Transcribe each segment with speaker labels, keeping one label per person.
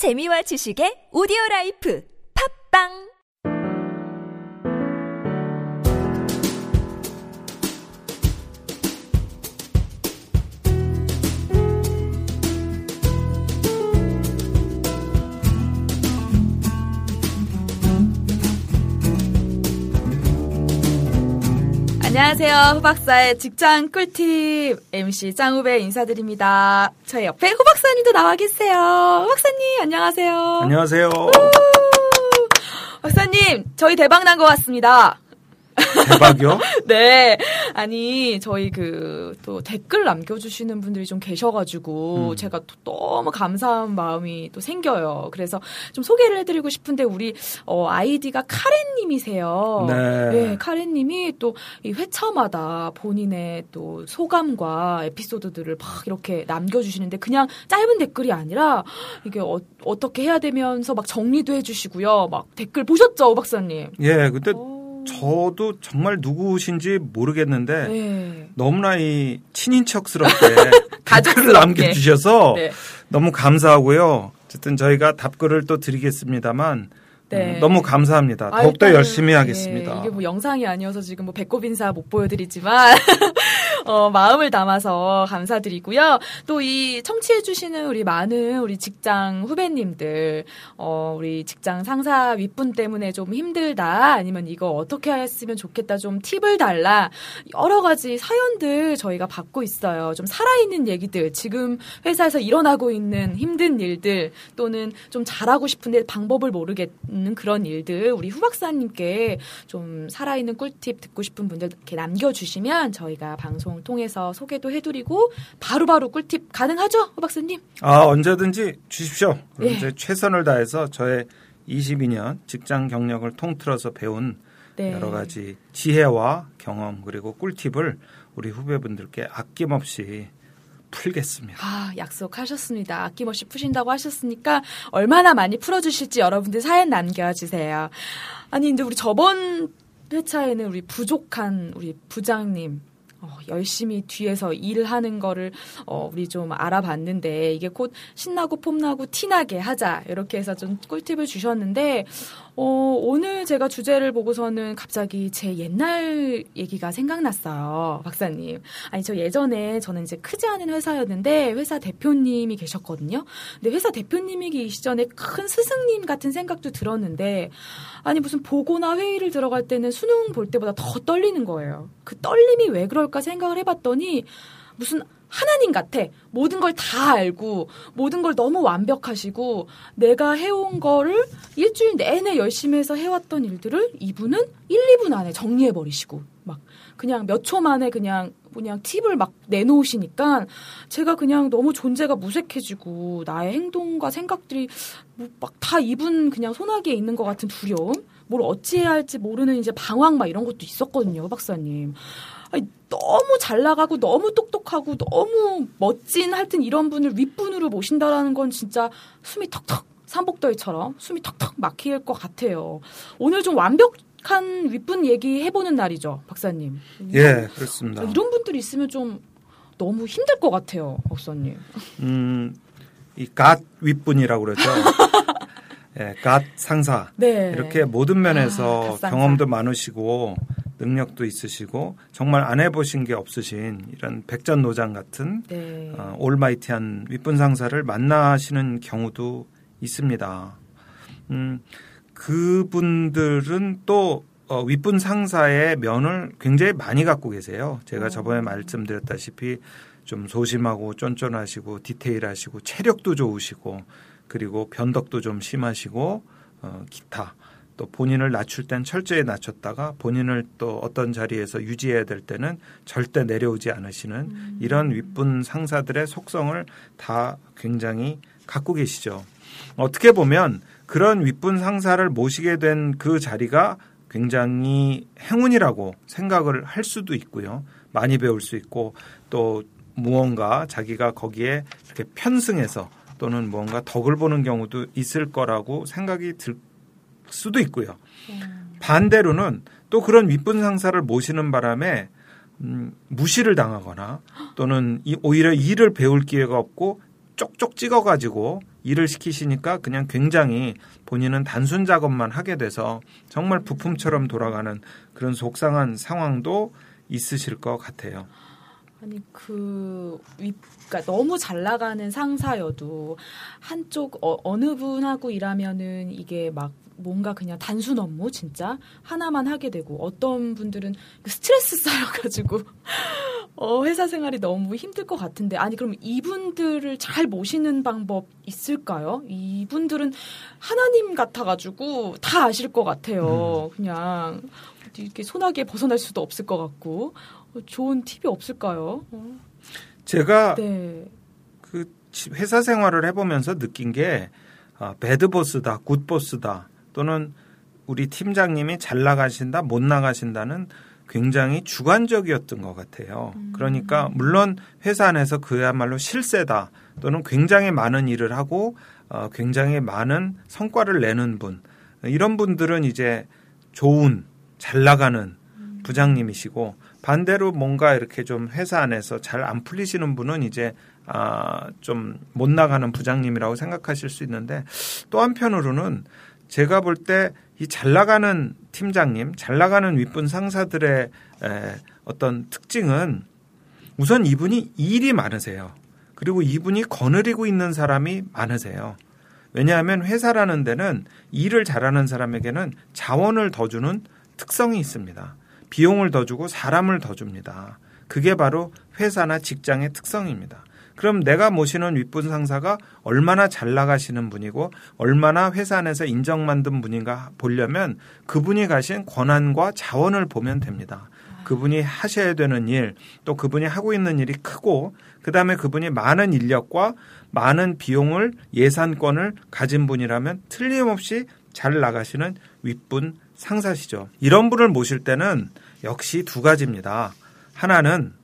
Speaker 1: 재미와 지식의 오디오 라이프. 팟빵
Speaker 2: 안녕하세요. 후박사의 직장 꿀팁 MC 짱후배 인사드립니다. 저희 옆에 후박사님도 나와 계세요. 후박사님 안녕하세요.
Speaker 3: 안녕하세요.
Speaker 2: 박사님 저희 대박 난 것 같습니다.
Speaker 3: 대박이요?
Speaker 2: 네. 아니, 저희 그, 또 댓글 남겨주시는 분들이 좀 계셔가지고,
Speaker 3: 음.
Speaker 2: 제가 또 너무 감사한 마음이 또 생겨요. 그래서 좀 소개를 해드리고 싶은데, 우리, 어, 아이디가 카렌님이세요.
Speaker 3: 네.
Speaker 2: 카렌님이 또 이 회차마다 본인의 또 소감과 에피소드들을 막 이렇게 남겨주시는데, 그냥 짧은 댓글이 아니라, 이게 어, 어떻게 해야 되면서 막 정리도 해주시고요. 막 댓글 보셨죠, 오 박사님?
Speaker 3: 예, 근데
Speaker 2: 오.
Speaker 3: 저도 정말 누구신지 모르겠는데
Speaker 2: 네.
Speaker 3: 너무나 이 친인척스럽게 댓글을. 남겨주셔서
Speaker 2: 네.
Speaker 3: 너무 감사하고요. 어쨌든 저희가 답글을 또 드리겠습니다만
Speaker 2: 네.
Speaker 3: 음, 너무 감사합니다.
Speaker 2: 아,
Speaker 3: 더욱더 열심히
Speaker 2: 예,
Speaker 3: 하겠습니다.
Speaker 2: 이게 뭐 영상이 아니어서 지금 뭐 배꼽 인사 못 보여드리지만 어, 마음을 담아서 감사드리고요. 또 이 청취해주시는 우리 많은 우리 직장 후배님들, 어, 우리 직장 상사 윗분 때문에 좀 힘들다, 아니면 이거 어떻게 했으면 좋겠다, 좀 팁을 달라, 여러 가지 사연들 저희가 받고 있어요. 좀 살아있는 얘기들, 지금 회사에서 일어나고 있는 힘든 일들, 또는 좀 잘하고 싶은데 방법을 모르겠는 그런 일들, 우리 후박사님께 좀 살아있는 꿀팁 듣고 싶은 분들 이렇게 남겨주시면 저희가 방송 통해서 소개도 해드리고 바로바로 꿀팁 가능하죠, 후박사님?
Speaker 3: 아 언제든지 주십시오.
Speaker 2: 예.
Speaker 3: 이제 최선을 다해서 저의 22년 직장 경력을 통틀어서 배운
Speaker 2: 네.
Speaker 3: 여러 가지 지혜와 경험 그리고 꿀팁을 우리 후배분들께 아낌없이 풀겠습니다.
Speaker 2: 아, 약속하셨습니다. 아낌없이 푸신다고 하셨으니까 얼마나 많이 풀어주실지 여러분들 사연 남겨주세요. 아니, 근데 우리 저번 회차에는 우리 부족한 우리 부장님, 어, 열심히 뒤에서 일을 하는 거를 어, 우리 좀 알아봤는데 이게 곧 신나고 폼나고 티나게 하자 이렇게 해서 좀 꿀팁을 주셨는데 어, 오늘 제가 주제를 보고서는 갑자기 제 옛날 얘기가 생각났어요, 박사님. 아니, 저 예전에 저는 이제 크지 않은 회사였는데 회사 대표님이 계셨거든요. 근데 회사 대표님이 계시 전에 큰 스승님 같은 생각도 들었는데 아니, 무슨 보고나 회의를 들어갈 때는 수능 볼 때보다 더 떨리는 거예요. 그 떨림이 왜 그럴 까 생각을 해봤더니 무슨 하나님 같아. 모든 걸 다 알고, 모든 걸 너무 완벽하시고, 내가 해온 거를 일주일 내내 열심히 해서 해왔던 일들을 이분은 1, 2분 안에 정리해버리시고, 막, 그냥 몇 초 만에 그냥, 그냥 팁을 막 내놓으시니까, 제가 그냥 너무 존재가 무색해지고, 나의 행동과 생각들이 뭐막다 이분 그냥 소나기에 있는 것 같은 두려움? 뭘 어찌해야 할지 모르는 이제 방황 막 이런 것도 있었거든요, 박사님. 아니, 너무 잘 나가고 너무 똑똑하고 너무 멋진 하여튼 이런 분을 윗분으로 모신다라는 건 진짜 숨이 턱턱 삼복더위처럼 숨이 턱턱 막힐 것 같아요. 오늘 좀 완벽 한 윗분 얘기 해보는 날이죠, 박사님.
Speaker 3: 예, 그렇습니다.
Speaker 2: 이런 분들이 있으면 좀 너무 힘들 것 같아요, 박사님.
Speaker 3: 음, 이갓 윗분이라고 그러죠. 예, 갓 상사.
Speaker 2: 네.
Speaker 3: 이렇게 모든 면에서
Speaker 2: 아.
Speaker 3: 경험도 많으시고 능력도 있으시고 정말 안 해보신 게 없으신 이런 백전노장 같은
Speaker 2: 네.
Speaker 3: 어, 올마이티한 윗분 상사를 만나시는 경우도 있습니다. 음, 그분들은 또 어, 윗분 상사의 면을 굉장히 많이 갖고 계세요. 제가 저번에 말씀드렸다시피 좀 소심하고 쫀쫀하시고 디테일하시고 체력도 좋으시고 그리고 변덕도 좀 심하시고 어, 기타 또 본인을 낮출 땐 철저히 낮췄다가 본인을 또 어떤 자리에서 유지해야 될 때는 절대 내려오지 않으시는 이런 윗분 상사들의 속성을 다 굉장히 갖고 계시죠. 어떻게 보면 그런 윗분 상사를 모시게 된 그 자리가 굉장히 행운이라고 생각을 할 수도 있고요. 많이 배울 수 있고 또 무언가 자기가 거기에 이렇게 편승해서 또는 무언가 덕을 보는 경우도 있을 거라고 생각이 들 수도 있고요. 반대로는 또 그런 윗분 상사를 모시는 바람에 음, 무시를 당하거나 또는 이, 오히려 일을 배울 기회가 없고 쪽쪽 찍어가지고 일을 시키시니까 그냥 굉장히 본인은 단순 작업만 하게 돼서 정말 부품처럼 돌아가는 그런 속상한 상황도 있으실 것 같아요.
Speaker 2: 아니 그 위, 그러니까 너무 잘 나가는 상사여도 한쪽 어, 느 분하고 일하면은 이게 막 뭔가 그냥 단순 업무 진짜 하나만 하게 되고 어떤 분들은 그 스트레스 쌓여가지고 어, 회사 생활이 너무 힘들 것 같은데 아니 그럼 이분들을 잘 모시는 방법 있을까요? 이분들은 하나님 같아가지고 다 아실 것 같아요. 음. 그냥 이렇게 소나기에 벗어날 수도 없을 것 같고 어, 좋은 팁이 없을까요? 어.
Speaker 3: 제가 네. 그 회사 생활을 해보면서 느낀 게 아, bad boss다, good boss다 또는 우리 팀장님이 잘 나가신다, 못 나가신다는 굉장히 주관적이었던 것 같아요. 음. 그러니까 물론 회사 안에서 그야말로 실세다 또는 굉장히 많은 일을 하고 어, 굉장히 많은 성과를 내는 분 이런 분들은 이제 좋은 잘 나가는 음. 부장님이시고 반대로 뭔가 이렇게 좀 회사 안에서 잘 안 풀리시는 분은 이제 아, 좀 못 나가는 부장님이라고 생각하실 수 있는데 또 한편으로는 제가 볼 때 이 잘 나가는 팀장님, 잘 나가는 윗분 상사들의 에, 어떤 특징은 우선 이분이 일이 많으세요. 그리고 이분이 거느리고 있는 사람이 많으세요. 왜냐하면 회사라는 데는 일을 잘하는 사람에게는 자원을 더 주는 특성이 있습니다. 비용을 더 주고 사람을 더 줍니다. 그게 바로 회사나 직장의 특성입니다. 그럼 내가 모시는 윗분 상사가 얼마나 잘 나가시는 분이고 얼마나 회사 안에서 인정받는 분인가 보려면 그분이 가신 권한과 자원을 보면 됩니다. 그분이 하셔야 되는 일, 또 그분이 하고 있는 일이 크고, 그 다음에 그분이 많은 인력과 많은 비용을 예산권을 가진 분이라면 틀림없이 잘 나가시는 윗분 상사시죠. 이런 분을 모실 때는 역시 두 가지입니다. 하나는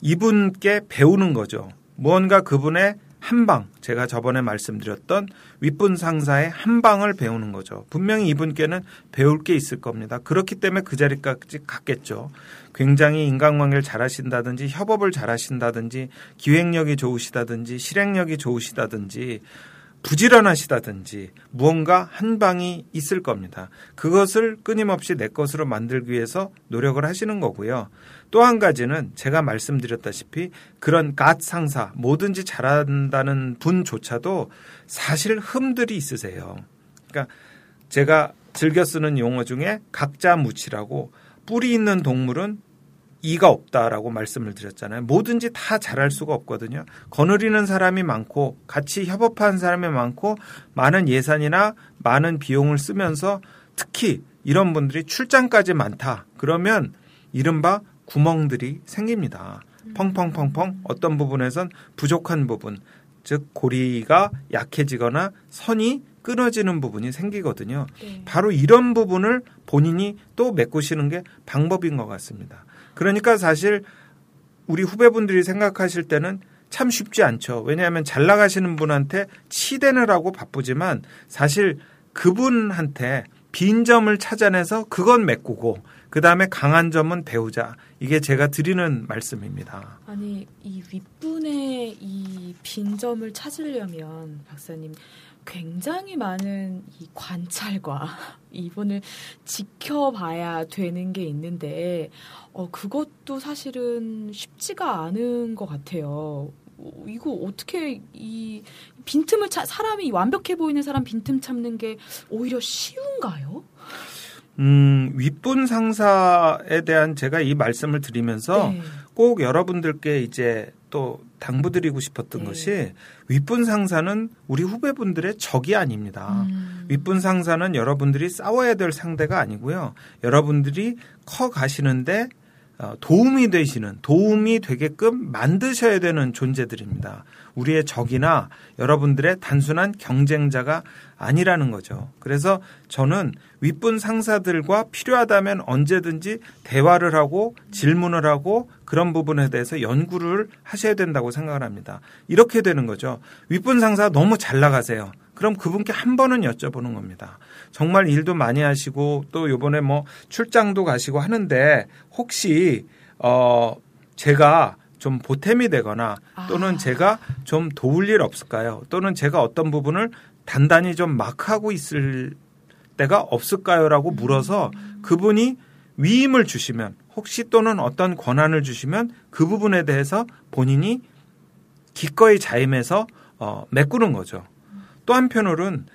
Speaker 3: 이분께 배우는 거죠. 무언가 그분의 한 방, 제가 저번에 말씀드렸던 윗분 상사의 한 방을 배우는 거죠. 분명히 이분께는 배울 게 있을 겁니다. 그렇기 때문에 그 자리까지 갔겠죠. 굉장히 인간관계를 잘하신다든지 협업을 잘하신다든지 기획력이 좋으시다든지 실행력이 좋으시다든지 부지런하시다든지 무언가 한 방이 있을 겁니다. 그것을 끊임없이 내 것으로 만들기 위해서 노력을 하시는 거고요. 또 한 가지는 제가 말씀드렸다시피 그런 갓 상사 뭐든지 잘한다는 분조차도 사실 흠들이 있으세요. 그러니까 제가 즐겨 쓰는 용어 중에 각자 무치라고 뿌리 있는 동물은 이가 없다라고 말씀을 드렸잖아요. 뭐든지 다 잘할 수가 없거든요. 거느리는 사람이 많고 같이 협업하는 사람이 많고 많은 예산이나 많은 비용을 쓰면서 특히 이런 분들이 출장까지 많다. 그러면 이른바 구멍들이 생깁니다. 펑펑펑펑 어떤 부분에선 부족한 부분, 즉 고리가 약해지거나 선이 끊어지는 부분이 생기거든요. 네. 바로 이런 부분을 본인이 또 메꾸시는 게 방법인 것 같습니다. 그러니까 사실 우리 후배분들이 생각하실 때는 참 쉽지 않죠. 왜냐하면 잘 나가시는 분한테 치대느라고 바쁘지만 사실 그분한테 빈 점을 찾아내서 그건 메꾸고 그 다음에 강한 점은 배우자. 이게 제가 드리는 말씀입니다.
Speaker 2: 아니 이 윗분의 이 빈 점을 찾으려면 박사님 굉장히 많은 이 관찰과 이분을 지켜봐야 되는 게 있는데 어 그것도 사실은 쉽지가 않은 것 같아요. 어, 이거 어떻게 이 빈틈을 차 사람이 완벽해 보이는 사람 빈틈 참는 게 오히려 쉬운가요?
Speaker 3: 음, 윗분 상사에 대한 제가 이 말씀을 드리면서 네. 꼭 여러분들께 이제 또 당부드리고 싶었던 네. 것이 윗분 상사는 우리 후배분들의 적이 아닙니다. 음. 윗분 상사는 여러분들이 싸워야 될 상대가 아니고요. 여러분들이 커 가시는데 어, 도움이 되시는 도움이 되게끔 만드셔야 되는 존재들입니다. 우리의 적이나 여러분들의 단순한 경쟁자가 아니라는 거죠. 그래서 저는 윗분 상사들과 필요하다면 언제든지 대화를 하고 질문을 하고 그런 부분에 대해서 연구를 하셔야 된다고 생각을 합니다. 이렇게 되는 거죠. 윗분 상사 너무 잘 나가세요. 그럼 그분께 한 번은 여쭤보는 겁니다. 정말 일도 많이 하시고 또 요번에 뭐 출장도 가시고 하는데 혹시 어 제가 좀 보탬이 되거나 또는
Speaker 2: 아.
Speaker 3: 제가 좀 도울 일 없을까요? 또는 제가 어떤 부분을 단단히 좀 마크하고 있을 때가 없을까요?라고 물어서 그분이 위임을 주시면 혹시 또는 어떤 권한을 주시면 그 부분에 대해서 본인이 기꺼이 자임해서 어, 메꾸는 거죠. 또 한편으로는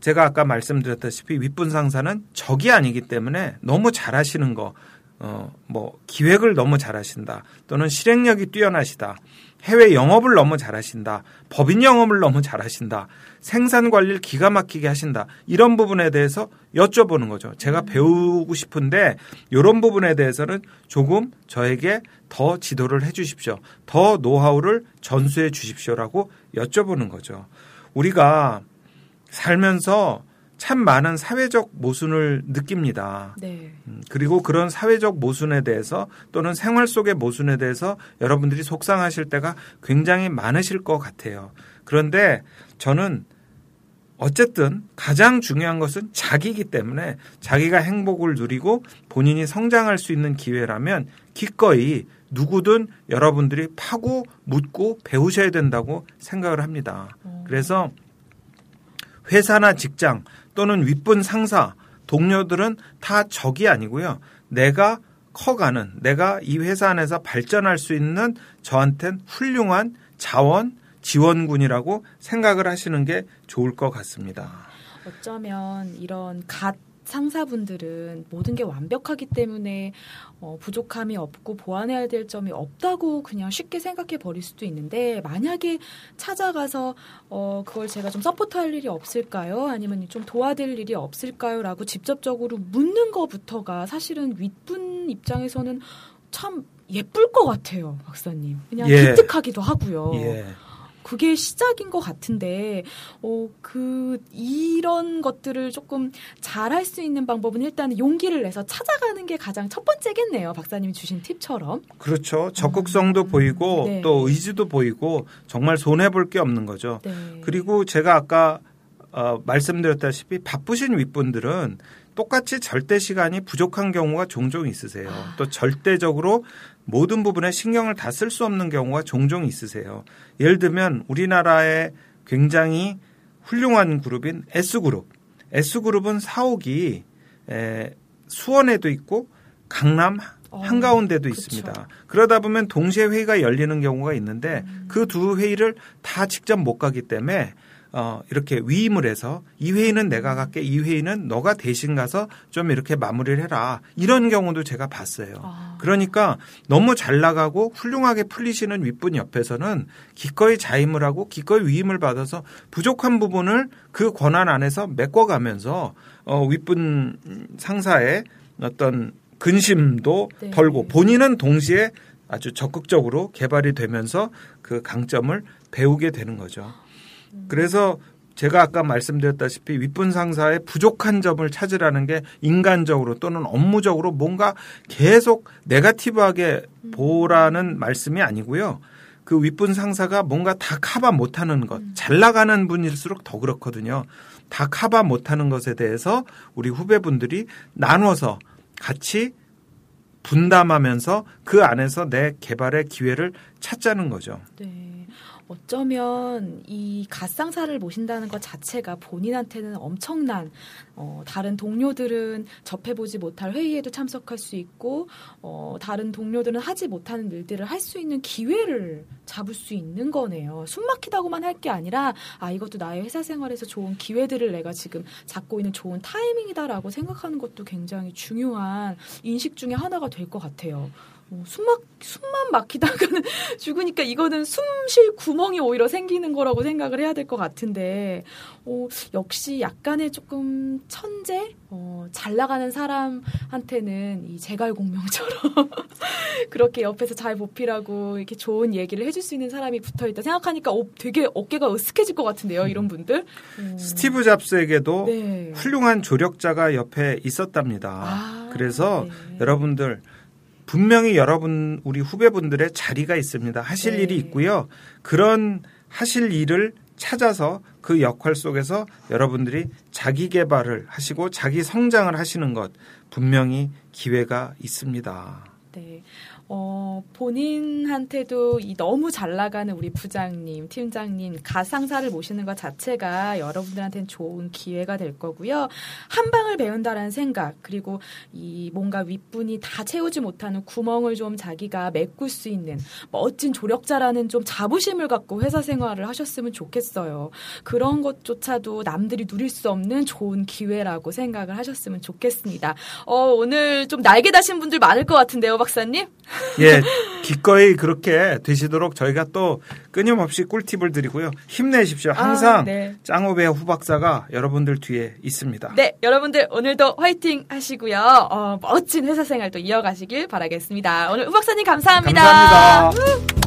Speaker 3: 제가 아까 말씀드렸다시피 윗분 상사는 적이 아니기 때문에 너무 잘하시는 거, 어, 뭐, 기획을 너무 잘하신다. 또는 실행력이 뛰어나시다. 해외 영업을 너무 잘하신다. 법인 영업을 너무 잘하신다. 생산 관리를 기가 막히게 하신다. 이런 부분에 대해서 여쭤보는 거죠. 제가 배우고 싶은데 이런 부분에 대해서는 조금 저에게 더 지도를 해 주십시오. 더 노하우를 전수해 주십시오라고 여쭤보는 거죠. 우리가 살면서 참 많은 사회적 모순을 느낍니다.
Speaker 2: 네.
Speaker 3: 음, 그리고 그런 사회적 모순에 대해서 또는 생활 속의 모순에 대해서 여러분들이 속상하실 때가 굉장히 많으실 것 같아요. 그런데 저는 어쨌든 가장 중요한 것은 자기이기 때문에 자기가 행복을 누리고 본인이 성장할 수 있는 기회라면 기꺼이 누구든 여러분들이 파고 묻고 배우셔야 된다고 생각을 합니다. 그래서 회사나 직장 또는 윗분 상사, 동료들은 다 적이 아니고요. 내가 커가는, 내가 이 회사 안에서 발전할 수 있는 저한텐 훌륭한 자원, 지원군이라고 생각을 하시는 게 좋을 것 같습니다.
Speaker 2: 어쩌면 이런 갓 상사분들은 모든 게 완벽하기 때문에 어, 부족함이 없고 보완해야 될 점이 없다고 그냥 쉽게 생각해 버릴 수도 있는데 만약에 찾아가서 어, 그걸 제가 좀 서포트할 일이 없을까요? 아니면 좀 도와드릴 일이 없을까요?라고 직접적으로 묻는 것부터가 사실은 윗분 입장에서는 참 예쁠 것 같아요, 박사님. 그냥
Speaker 3: 예.
Speaker 2: 기특하기도 하고요.
Speaker 3: 예.
Speaker 2: 그게 시작인 것 같은데, 어, 그, 이런 것들을 조금 잘할 수 있는 방법은 일단 용기를 내서 찾아가는 게 가장 첫 번째겠네요. 박사님이 주신 팁처럼.
Speaker 3: 그렇죠. 적극성도 보이고
Speaker 2: 네.
Speaker 3: 또 의지도 보이고 정말 손해 볼 게 없는 거죠.
Speaker 2: 네.
Speaker 3: 그리고 제가 아까 어, 말씀드렸다시피 바쁘신 윗분들은 똑같이 절대 시간이 부족한 경우가 종종 있으세요.
Speaker 2: 아.
Speaker 3: 또 절대적으로 모든 부분에 신경을 다 쓸 수 없는 경우가 종종 있으세요. 예를 들면 우리나라의 굉장히 훌륭한 그룹인 S그룹. S그룹은 사옥이 에, 수원에도 있고 강남
Speaker 2: 어,
Speaker 3: 한가운데도
Speaker 2: 그쵸.
Speaker 3: 있습니다. 그러다 보면 동시에 회의가 열리는 경우가 있는데
Speaker 2: 음.
Speaker 3: 그두 회의를 다 직접 못 가기 때문에 어, 이렇게 위임을 해서 이 회의는 내가 갈게 이 회의는 너가 대신 가서 좀 이렇게 마무리를 해라. 이런 경우도 제가 봤어요.
Speaker 2: 아.
Speaker 3: 그러니까 너무 잘 나가고 훌륭하게 풀리시는 윗분 옆에서는 기꺼이 자임을 하고 기꺼이 위임을 받아서 부족한 부분을 그 권한 안에서 메꿔가면서 어, 윗분 상사의 어떤 근심도
Speaker 2: 네.
Speaker 3: 덜고 본인은 동시에 아주 적극적으로 개발이 되면서 그 강점을 배우게 되는 거죠. 그래서 제가 아까 말씀드렸다시피 윗분 상사의 부족한 점을 찾으라는 게 인간적으로 또는 업무적으로 뭔가 계속 네가티브하게 보라는 말씀이 아니고요. 그 윗분 상사가 뭔가 다 커버 못하는 것, 잘 나가는 분일수록 더 그렇거든요. 다 커버 못하는 것에 대해서 우리 후배분들이 나눠서 같이 분담하면서 그 안에서 내 개발의 기회를 찾자는 거죠.
Speaker 2: 네. 어쩌면 이 갓상사를 모신다는 것 자체가 본인한테는 엄청난 어, 다른 동료들은 접해보지 못할 회의에도 참석할 수 있고 어, 다른 동료들은 하지 못하는 일들을 할 수 있는 기회를 잡을 수 있는 거네요. 숨막히다고만 할 게 아니라 아 이것도 나의 회사 생활에서 좋은 기회들을 내가 지금 잡고 있는 좋은 타이밍이다라고 생각하는 것도 굉장히 중요한 인식 중에 하나가 될 것 같아요. 어, 숨막 숨만 막히다가는 죽으니까 이거는 숨 쉴 구멍이 오히려 생기는 거라고 생각을 해야 될 것 같은데 어, 역시 약간의 조금 천재 어, 잘 나가는 사람한테는 이 제갈공명처럼 그렇게 옆에서 잘 보필하고 이렇게 좋은 얘기를 해줄 수 있는 사람이 붙어 있다 생각하니까 어, 되게 어깨가 으쓱해질 것 같은데요 이런 분들 어,
Speaker 3: 스티브 잡스에게도
Speaker 2: 네.
Speaker 3: 훌륭한 조력자가 옆에 있었답니다.
Speaker 2: 아,
Speaker 3: 그래서
Speaker 2: 네.
Speaker 3: 여러분들 분명히 여러분 우리 후배분들의 자리가 있습니다. 하실
Speaker 2: 네.
Speaker 3: 일이 있고요. 그런 하실 일을 찾아서 그 역할 속에서 여러분들이 자기 개발을 하시고 자기 성장을 하시는 것 분명히 기회가 있습니다.
Speaker 2: 네. 어, 본인한테도 이 너무 잘 나가는 우리 부장님, 팀장님, 가상사를 모시는 것 자체가 여러분들한테는 좋은 기회가 될 거고요. 한 방을 배운다라는 생각, 그리고 이 뭔가 윗분이 다 채우지 못하는 구멍을 좀 자기가 메꿀 수 있는 멋진 조력자라는 좀 자부심을 갖고 회사 생활을 하셨으면 좋겠어요. 그런 것조차도 남들이 누릴 수 없는 좋은 기회라고 생각을 하셨으면 좋겠습니다. 어, 오늘 좀 날개 다신 분들 많을 것 같은데요, 박사님?
Speaker 3: 예, 기꺼이 그렇게 되시도록 저희가 또 끊임없이 꿀팁을 드리고요. 힘내십시오. 항상
Speaker 2: 아, 네.
Speaker 3: 짱오베 후박사가 여러분들 뒤에 있습니다.
Speaker 2: 네, 여러분들 오늘도 화이팅 하시고요. 어, 멋진 회사 생활도 이어가시길 바라겠습니다. 오늘 우 박사님 감사합니다.
Speaker 3: 감사합니다.